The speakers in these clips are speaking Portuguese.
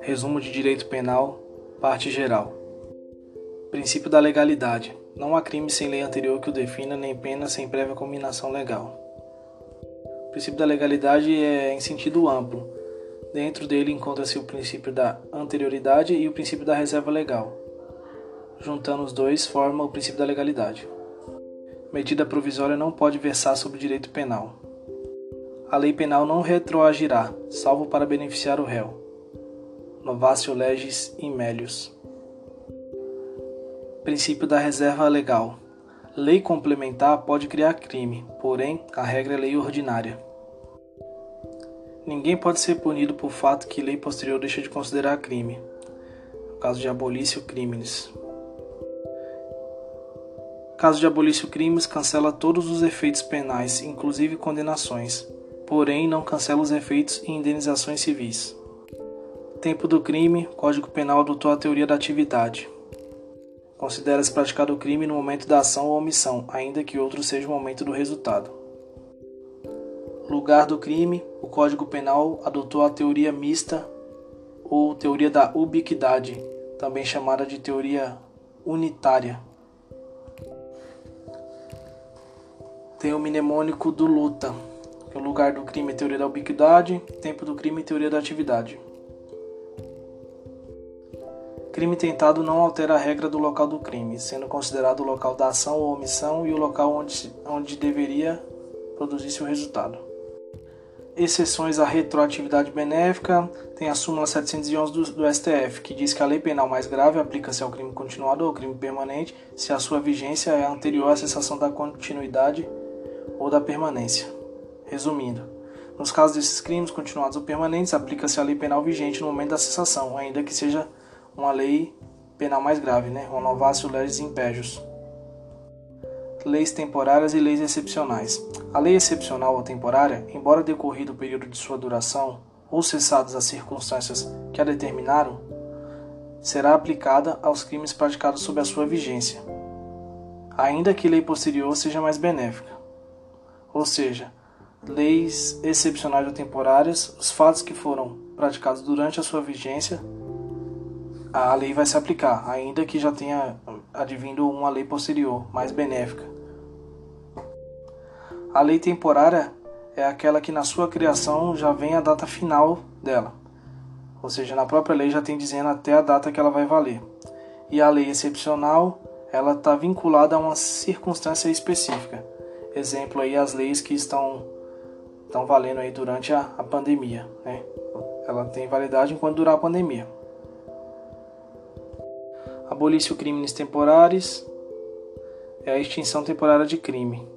Resumo de Direito Penal, parte geral. Princípio da legalidade. Não há crime sem lei anterior que o defina, nem pena sem prévia combinação legal. O princípio da legalidade é em sentido amplo. Dentro dele encontra-se o princípio da anterioridade e o princípio da reserva legal. Juntando os dois, forma o princípio da legalidade. Medida provisória não pode versar sobre direito penal. A lei penal não retroagirá, salvo para beneficiar o réu. Novatio legis in melius. Princípio da reserva legal. Lei complementar pode criar crime, porém, a regra é lei ordinária. Ninguém pode ser punido por fato que lei posterior deixa de considerar crime. No caso de abolício crimes. Caso de abolício crimes, cancela todos os efeitos penais, inclusive condenações, porém não cancela os efeitos e indenizações civis. Tempo do crime, o Código Penal adotou a teoria da atividade. Considera-se praticado o crime no momento da ação ou omissão, ainda que outro seja o momento do resultado. Lugar do crime, o Código Penal adotou a teoria mista ou teoria da ubiquidade, também chamada de teoria unitária. Tem o mnemônico do luta, o lugar do crime, teoria da ubiquidade, tempo do crime, teoria da atividade. Crime tentado não altera a regra do local do crime, sendo considerado o local da ação ou omissão e o local onde, onde deveria produzir-se o resultado. Exceções à retroatividade benéfica tem a súmula 711 do, do, STF, que diz que a lei penal mais grave aplica-se ao crime continuado ou ao crime permanente se a sua vigência é anterior à cessação da continuidade ou da permanência. Resumindo, nos casos desses crimes continuados ou permanentes, aplica-se a lei penal vigente no momento da cessação, ainda que seja uma lei penal mais grave, né? Uma novácio legis impégios. Leis temporárias e leis excepcionais. A lei excepcional ou temporária, embora decorrido o período de sua duração ou cessadas as circunstâncias que a determinaram, será aplicada aos crimes praticados sob a sua vigência, ainda que lei posterior seja mais benéfica. Ou seja, leis excepcionais ou temporárias, os fatos que foram praticados durante a sua vigência a lei vai se aplicar, ainda que já tenha advindo uma lei posterior, mais benéfica. A lei temporária é aquela que na sua criação já vem a data final dela. Ou seja, na própria lei já tem dizendo até a data que ela vai valer. E a lei excepcional, ela está vinculada a uma circunstância específica. Exemplo aí as leis que estão estão valendo aí durante a, a pandemia, né? Ela tem validade enquanto durar a pandemia abolício crimes temporários é a extinção temporária de crime,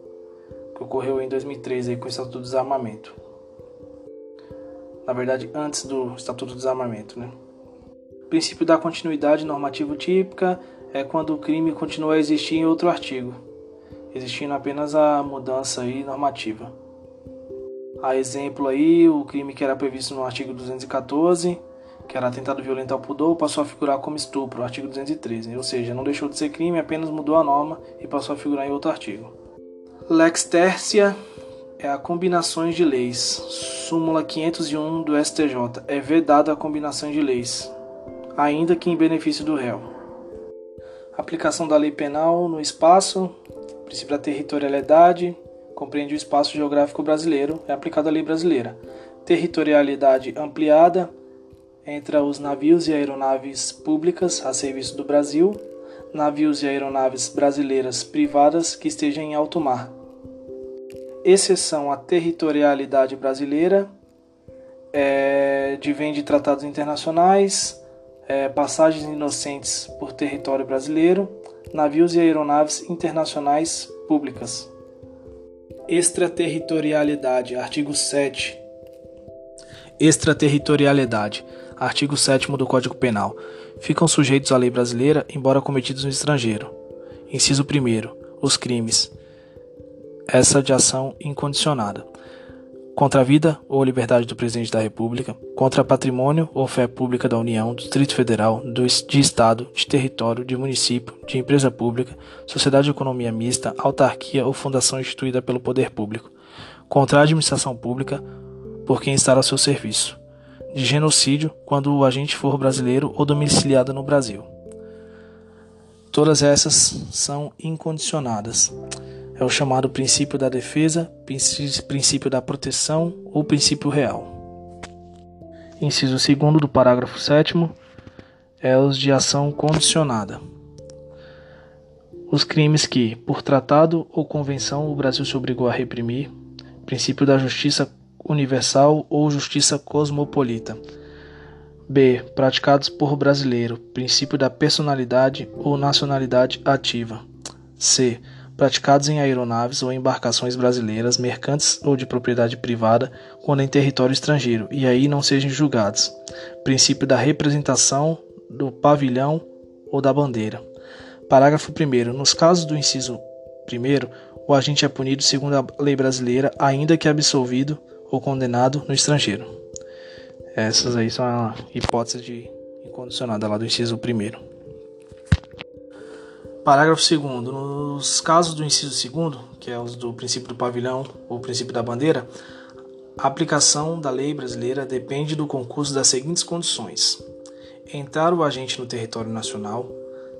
que ocorreu em 2013 aí, com o Estatuto do Desarmamento. Na verdade, antes do Estatuto do Desarmamento. Né? O princípio da continuidade normativo típica é quando o crime continua a existir em outro artigo, existindo apenas a mudança aí normativa. A exemplo aí, o crime que era previsto no artigo 214 que era atentado violento ao pudor, passou a figurar como estupro, artigo 213, ou seja, não deixou de ser crime, apenas mudou a norma e passou a figurar em outro artigo. Lex tercia é a combinações de leis. Súmula 501 do STJ é vedada a combinação de leis, ainda que em benefício do réu. Aplicação da lei penal no espaço, princípio da territorialidade, compreende o espaço geográfico brasileiro, é aplicada a lei brasileira. Territorialidade ampliada, entre os navios e aeronaves públicas a serviço do Brasil, navios e aeronaves brasileiras privadas que estejam em alto mar. Exceção à territorialidade brasileira, é, divém de tratados internacionais, é, passagens inocentes por território brasileiro, navios e aeronaves internacionais públicas. Extraterritorialidade, artigo 7. Extraterritorialidade artigo 7 do Código Penal, ficam sujeitos à lei brasileira, embora cometidos no estrangeiro. Inciso 1. Os crimes. Essa de ação incondicionada. Contra a vida ou liberdade do Presidente da República, contra patrimônio ou fé pública da União, do Distrito Federal, do, de Estado, de território, de município, de empresa pública, sociedade de economia mista, autarquia ou fundação instituída pelo poder público, contra a administração pública por quem está ao seu serviço, de genocídio quando o agente for brasileiro ou domiciliado no Brasil. Todas essas são incondicionadas. É o chamado princípio da defesa, princípio da proteção ou princípio real. Inciso 2 do parágrafo 7 é os de ação condicionada. Os crimes que, por tratado ou convenção, o Brasil se obrigou a reprimir, princípio da justiça universal ou justiça cosmopolita. B. Praticados por brasileiro, princípio da personalidade ou nacionalidade ativa. C. Praticados em aeronaves ou embarcações brasileiras, mercantes ou de propriedade privada, quando em território estrangeiro, e aí não sejam julgados. Princípio da representação do pavilhão ou da bandeira. Parágrafo 1. Nos casos do inciso 1, o agente é punido segundo a lei brasileira, ainda que absolvido ou condenado no estrangeiro. Essas aí são a hipótese de incondicionada lá do inciso 1. Parágrafo 2. Nos casos do inciso 2, que é os do princípio do pavilhão ou princípio da bandeira, a aplicação da lei brasileira depende do concurso das seguintes condições: entrar o agente no território nacional,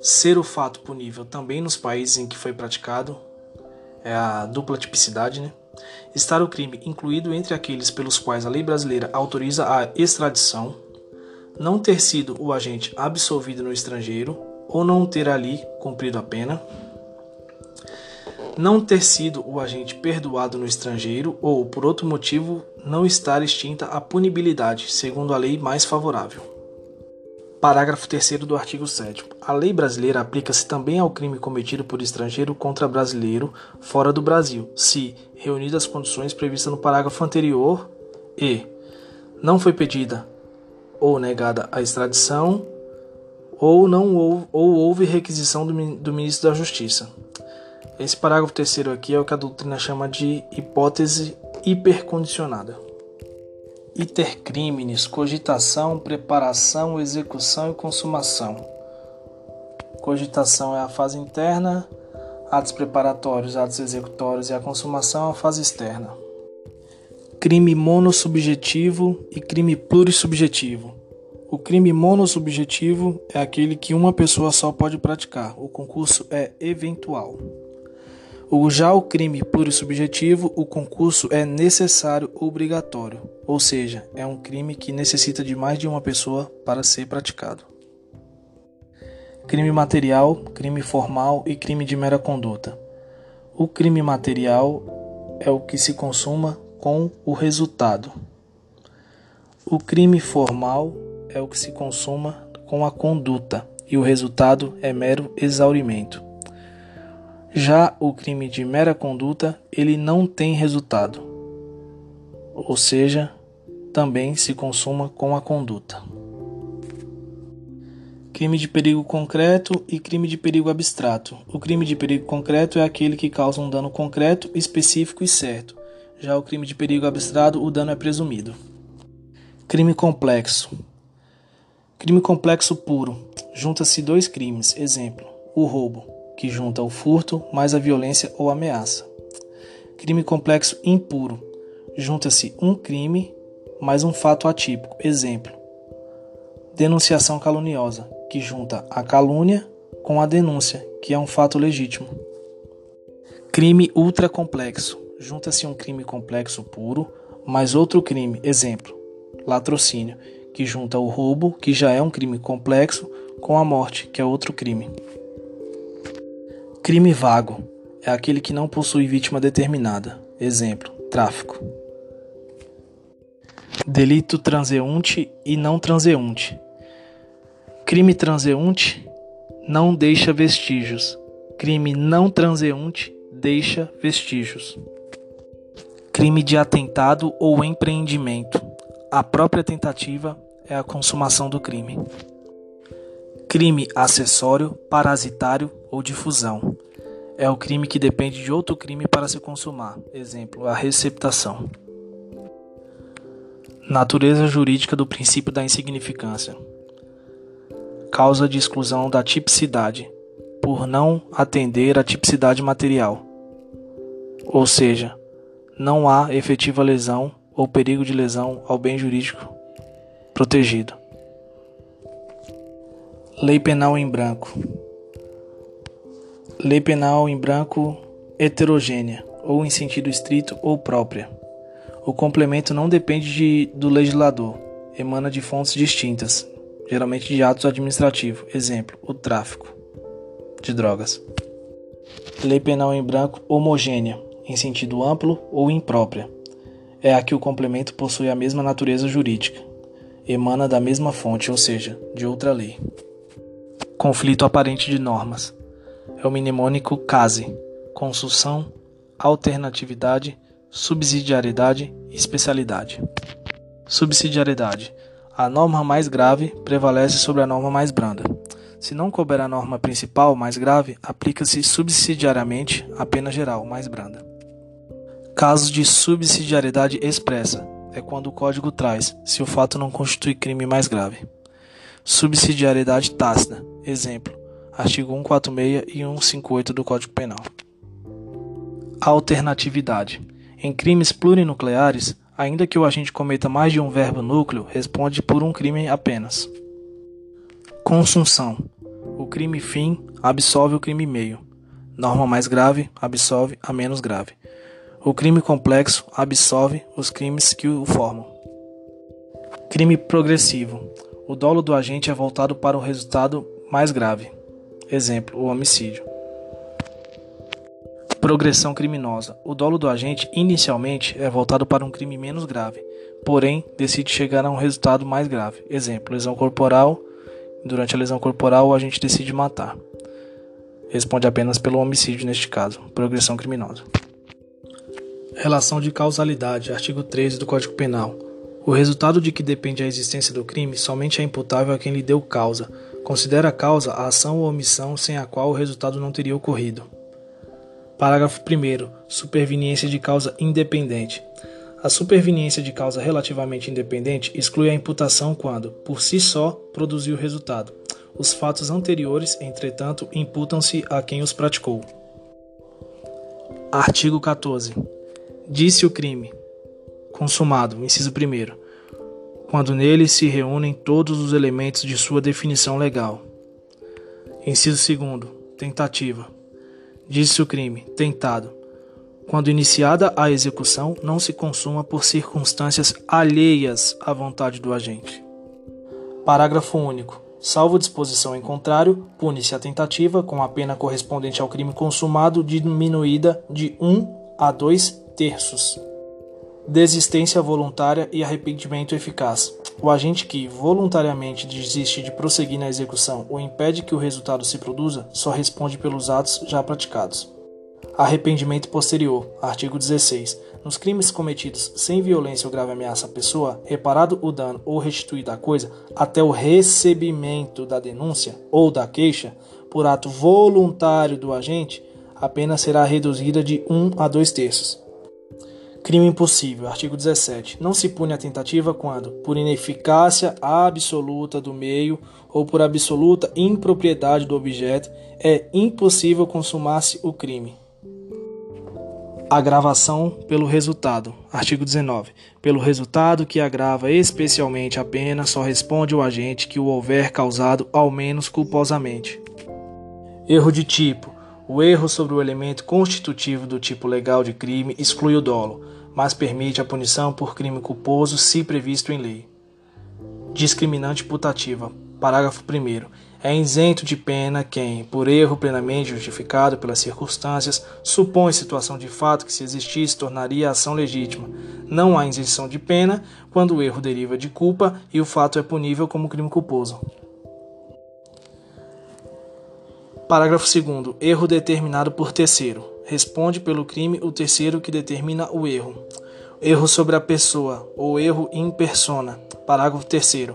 ser o fato punível também nos países em que foi praticado, é a dupla tipicidade, né? Estar o crime incluído entre aqueles pelos quais a lei brasileira autoriza a extradição, não ter sido o agente absolvido no estrangeiro ou não ter ali cumprido a pena, não ter sido o agente perdoado no estrangeiro ou, por outro motivo, não estar extinta a punibilidade, segundo a lei mais favorável. Parágrafo 3 do artigo 7. A lei brasileira aplica-se também ao crime cometido por estrangeiro contra brasileiro fora do Brasil, se reunidas as condições previstas no parágrafo anterior e não foi pedida ou negada a extradição ou não houve, ou houve requisição do, do ministro da Justiça. Esse parágrafo terceiro aqui é o que a doutrina chama de hipótese hipercondicionada iter criminis, cogitação, preparação, execução e consumação. Cogitação é a fase interna, atos preparatórios, atos executórios e a consumação é a fase externa. Crime monossubjetivo e crime plurissubjetivo. O crime monossubjetivo é aquele que uma pessoa só pode praticar. O concurso é eventual. O já o crime puro e subjetivo, o concurso é necessário obrigatório, ou seja, é um crime que necessita de mais de uma pessoa para ser praticado. Crime material, crime formal e crime de mera conduta. O crime material é o que se consuma com o resultado. O crime formal é o que se consuma com a conduta e o resultado é mero exaurimento. Já o crime de mera conduta, ele não tem resultado, ou seja, também se consuma com a conduta. Crime de perigo concreto e crime de perigo abstrato. O crime de perigo concreto é aquele que causa um dano concreto, específico e certo. Já o crime de perigo abstrato, o dano é presumido. Crime complexo. Crime complexo puro. Junta-se dois crimes. Exemplo: o roubo que junta o furto mais a violência ou ameaça. Crime complexo impuro. Junta-se um crime mais um fato atípico. Exemplo: denunciação caluniosa, que junta a calúnia com a denúncia, que é um fato legítimo. Crime ultracomplexo. Junta-se um crime complexo puro mais outro crime. Exemplo: latrocínio, que junta o roubo, que já é um crime complexo, com a morte, que é outro crime. Crime vago é aquele que não possui vítima determinada. Exemplo: tráfico. Delito transeunte e não transeunte. Crime transeunte não deixa vestígios. Crime não transeunte deixa vestígios. Crime de atentado ou empreendimento. A própria tentativa é a consumação do crime crime acessório, parasitário ou difusão. É o crime que depende de outro crime para se consumar. Exemplo, a receptação. Natureza jurídica do princípio da insignificância. Causa de exclusão da tipicidade, por não atender à tipicidade material. Ou seja, não há efetiva lesão ou perigo de lesão ao bem jurídico protegido. Lei Penal em Branco Lei Penal em Branco heterogênea, ou em sentido estrito ou própria. O complemento não depende de, do legislador, emana de fontes distintas, geralmente de atos administrativos, exemplo, o tráfico de drogas. Lei penal em branco homogênea, em sentido amplo ou imprópria. É a que o complemento possui a mesma natureza jurídica, emana da mesma fonte, ou seja, de outra lei. Conflito aparente de normas. É o mnemônico CASE, consulção, alternatividade, subsidiariedade e especialidade. Subsidiariedade. A norma mais grave prevalece sobre a norma mais branda. Se não couber a norma principal mais grave, aplica-se subsidiariamente a pena geral mais branda. Casos de subsidiariedade expressa é quando o código traz, se o fato não constitui crime mais grave. Subsidiariedade tácita, exemplo, artigo 146 e 158 do Código Penal. Alternatividade. Em crimes plurinucleares, ainda que o agente cometa mais de um verbo núcleo, responde por um crime apenas. Consunção. O crime fim absolve o crime meio. Norma mais grave absolve a menos grave. O crime complexo absolve os crimes que o formam. Crime progressivo. O dolo do agente é voltado para o resultado mais grave. Exemplo: o homicídio. Progressão criminosa. O dolo do agente inicialmente é voltado para um crime menos grave, porém decide chegar a um resultado mais grave. Exemplo: lesão corporal Durante a lesão corporal, o agente decide matar. Responde apenas pelo homicídio neste caso, progressão criminosa. Relação de causalidade, artigo 13 do Código Penal. O resultado de que depende a existência do crime somente é imputável a quem lhe deu causa. Considera causa a ação ou omissão sem a qual o resultado não teria ocorrido. Parágrafo 1. Superveniência de causa independente. A superveniência de causa relativamente independente exclui a imputação quando, por si só, produziu o resultado. Os fatos anteriores, entretanto, imputam-se a quem os praticou. Artigo 14. Disse o crime. Consumado, inciso 1. Quando nele se reúnem todos os elementos de sua definição legal. Inciso 2. Tentativa. Disse o crime. Tentado quando iniciada a execução, não se consuma por circunstâncias alheias à vontade do agente. Parágrafo único. Salvo disposição em contrário, pune-se a tentativa com a pena correspondente ao crime consumado diminuída de 1 a 2 terços. Desistência voluntária e arrependimento eficaz. O agente que voluntariamente desiste de prosseguir na execução ou impede que o resultado se produza só responde pelos atos já praticados. Arrependimento posterior. Artigo 16. Nos crimes cometidos sem violência ou grave ameaça à pessoa, reparado o dano ou restituída a coisa, até o recebimento da denúncia ou da queixa, por ato voluntário do agente, a pena será reduzida de 1 a 2 terços. Crime impossível. Artigo 17. Não se pune a tentativa quando, por ineficácia absoluta do meio ou por absoluta impropriedade do objeto, é impossível consumar-se o crime. Agravação pelo resultado. Artigo 19. Pelo resultado que agrava especialmente a pena, só responde o agente que o houver causado ao menos culposamente. Erro de tipo. O erro sobre o elemento constitutivo do tipo legal de crime exclui o dolo, mas permite a punição por crime culposo se previsto em lei. Discriminante putativa. Parágrafo 1 é isento de pena quem, por erro plenamente justificado pelas circunstâncias, supõe situação de fato que, se existisse, tornaria a ação legítima. Não há isenção de pena quando o erro deriva de culpa e o fato é punível como crime culposo. Parágrafo 2. Erro determinado por terceiro. Responde pelo crime o terceiro que determina o erro. Erro sobre a pessoa ou erro in persona. Parágrafo 3.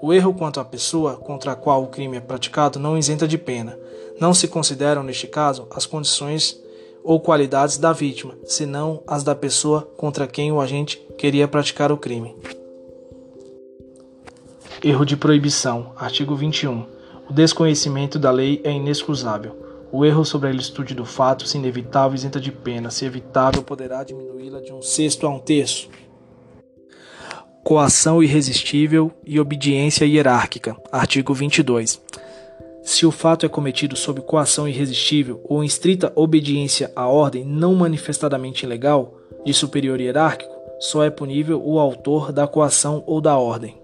O erro quanto à pessoa contra a qual o crime é praticado não isenta de pena. Não se consideram, neste caso, as condições ou qualidades da vítima, senão as da pessoa contra quem o agente queria praticar o crime. Erro de proibição. Artigo 21. O desconhecimento da lei é inexcusável. O erro sobre a ilicitude do fato, se inevitável, isenta de pena, se evitável, poderá diminuí-la de um sexto a um terço. Coação irresistível e obediência hierárquica. Artigo 22. Se o fato é cometido sob coação irresistível ou em estrita obediência à ordem não manifestadamente ilegal de superior hierárquico, só é punível o autor da coação ou da ordem.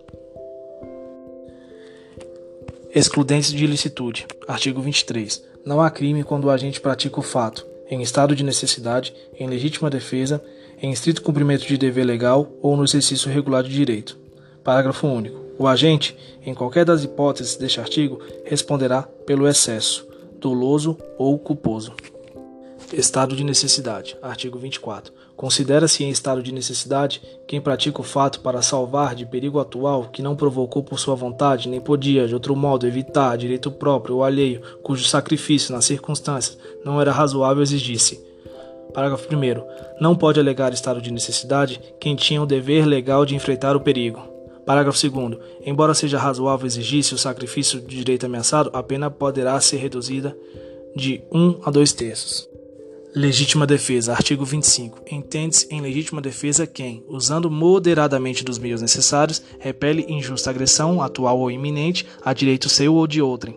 Excludentes de ilicitude. Artigo 23. Não há crime quando o agente pratica o fato, em estado de necessidade, em legítima defesa, em estrito cumprimento de dever legal ou no exercício regular de direito. Parágrafo único. O agente, em qualquer das hipóteses deste artigo, responderá pelo excesso, doloso ou culposo. Estado de necessidade. Artigo 24. Considera-se em estado de necessidade quem pratica o fato para salvar de perigo atual que não provocou por sua vontade, nem podia, de outro modo, evitar direito próprio ou alheio, cujo sacrifício, nas circunstâncias, não era razoável exigisse. Parágrafo 1. Não pode alegar estado de necessidade quem tinha o dever legal de enfrentar o perigo. Parágrafo 2. Embora seja razoável exigir-se o sacrifício de direito ameaçado, a pena poderá ser reduzida de 1 um a 2 terços. Legítima defesa. Artigo 25. Entende-se em legítima defesa quem, usando moderadamente dos meios necessários, repele injusta agressão, atual ou iminente, a direito seu ou de outrem.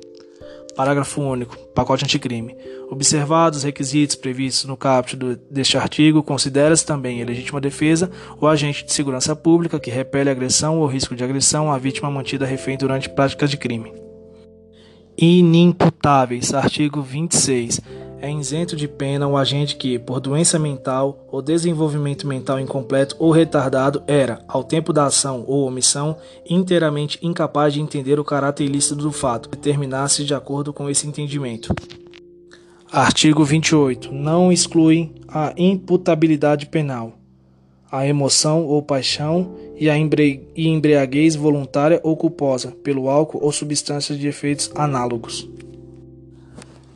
Parágrafo único. Pacote anticrime. Observados os requisitos previstos no caput deste artigo, considera-se também em legítima defesa o agente de segurança pública que repele agressão ou risco de agressão à vítima mantida refém durante práticas de crime. Inimputáveis. Artigo 26 é isento de pena o agente que, por doença mental ou desenvolvimento mental incompleto ou retardado, era, ao tempo da ação ou omissão, inteiramente incapaz de entender o caráter ilícito do fato, determinasse de acordo com esse entendimento. Artigo 28. Não excluem a imputabilidade penal, a emoção ou paixão e a embriaguez voluntária ou culposa pelo álcool ou substâncias de efeitos análogos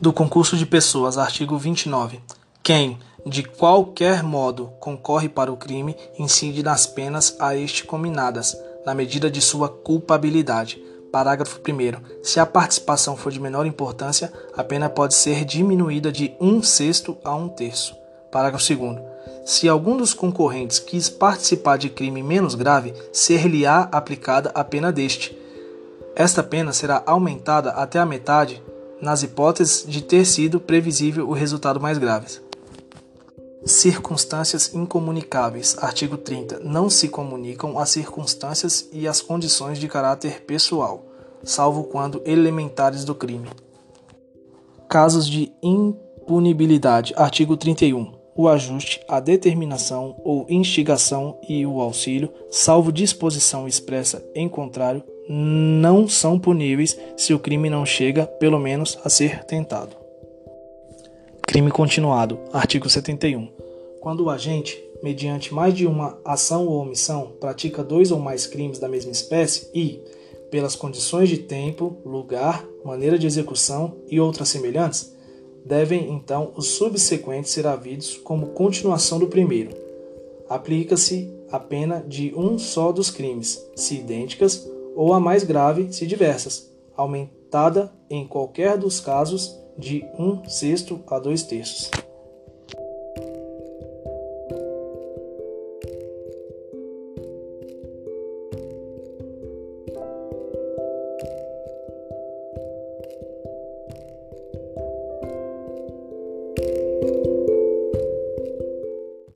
do concurso de pessoas, artigo 29. Quem, de qualquer modo, concorre para o crime, incide nas penas a este combinadas, na medida de sua culpabilidade. Parágrafo 1. Se a participação for de menor importância, a pena pode ser diminuída de um sexto a um terço. Parágrafo 2. Se algum dos concorrentes quis participar de crime menos grave, ser-lhe-á aplicada a pena deste. Esta pena será aumentada até a metade nas hipóteses de ter sido previsível o resultado mais grave. Circunstâncias incomunicáveis. Artigo 30. Não se comunicam as circunstâncias e as condições de caráter pessoal, salvo quando elementares do crime. Casos de impunibilidade. Artigo 31 o ajuste, a determinação ou instigação e o auxílio, salvo disposição expressa em contrário, não são puníveis se o crime não chega, pelo menos, a ser tentado. Crime continuado. Artigo 71. Quando o agente, mediante mais de uma ação ou omissão, pratica dois ou mais crimes da mesma espécie e, pelas condições de tempo, lugar, maneira de execução e outras semelhantes, devem então os subsequentes ser havidos como continuação do primeiro. Aplica-se a pena de um só dos crimes, se idênticas, ou a mais grave, se diversas, aumentada em qualquer dos casos de um sexto a dois terços.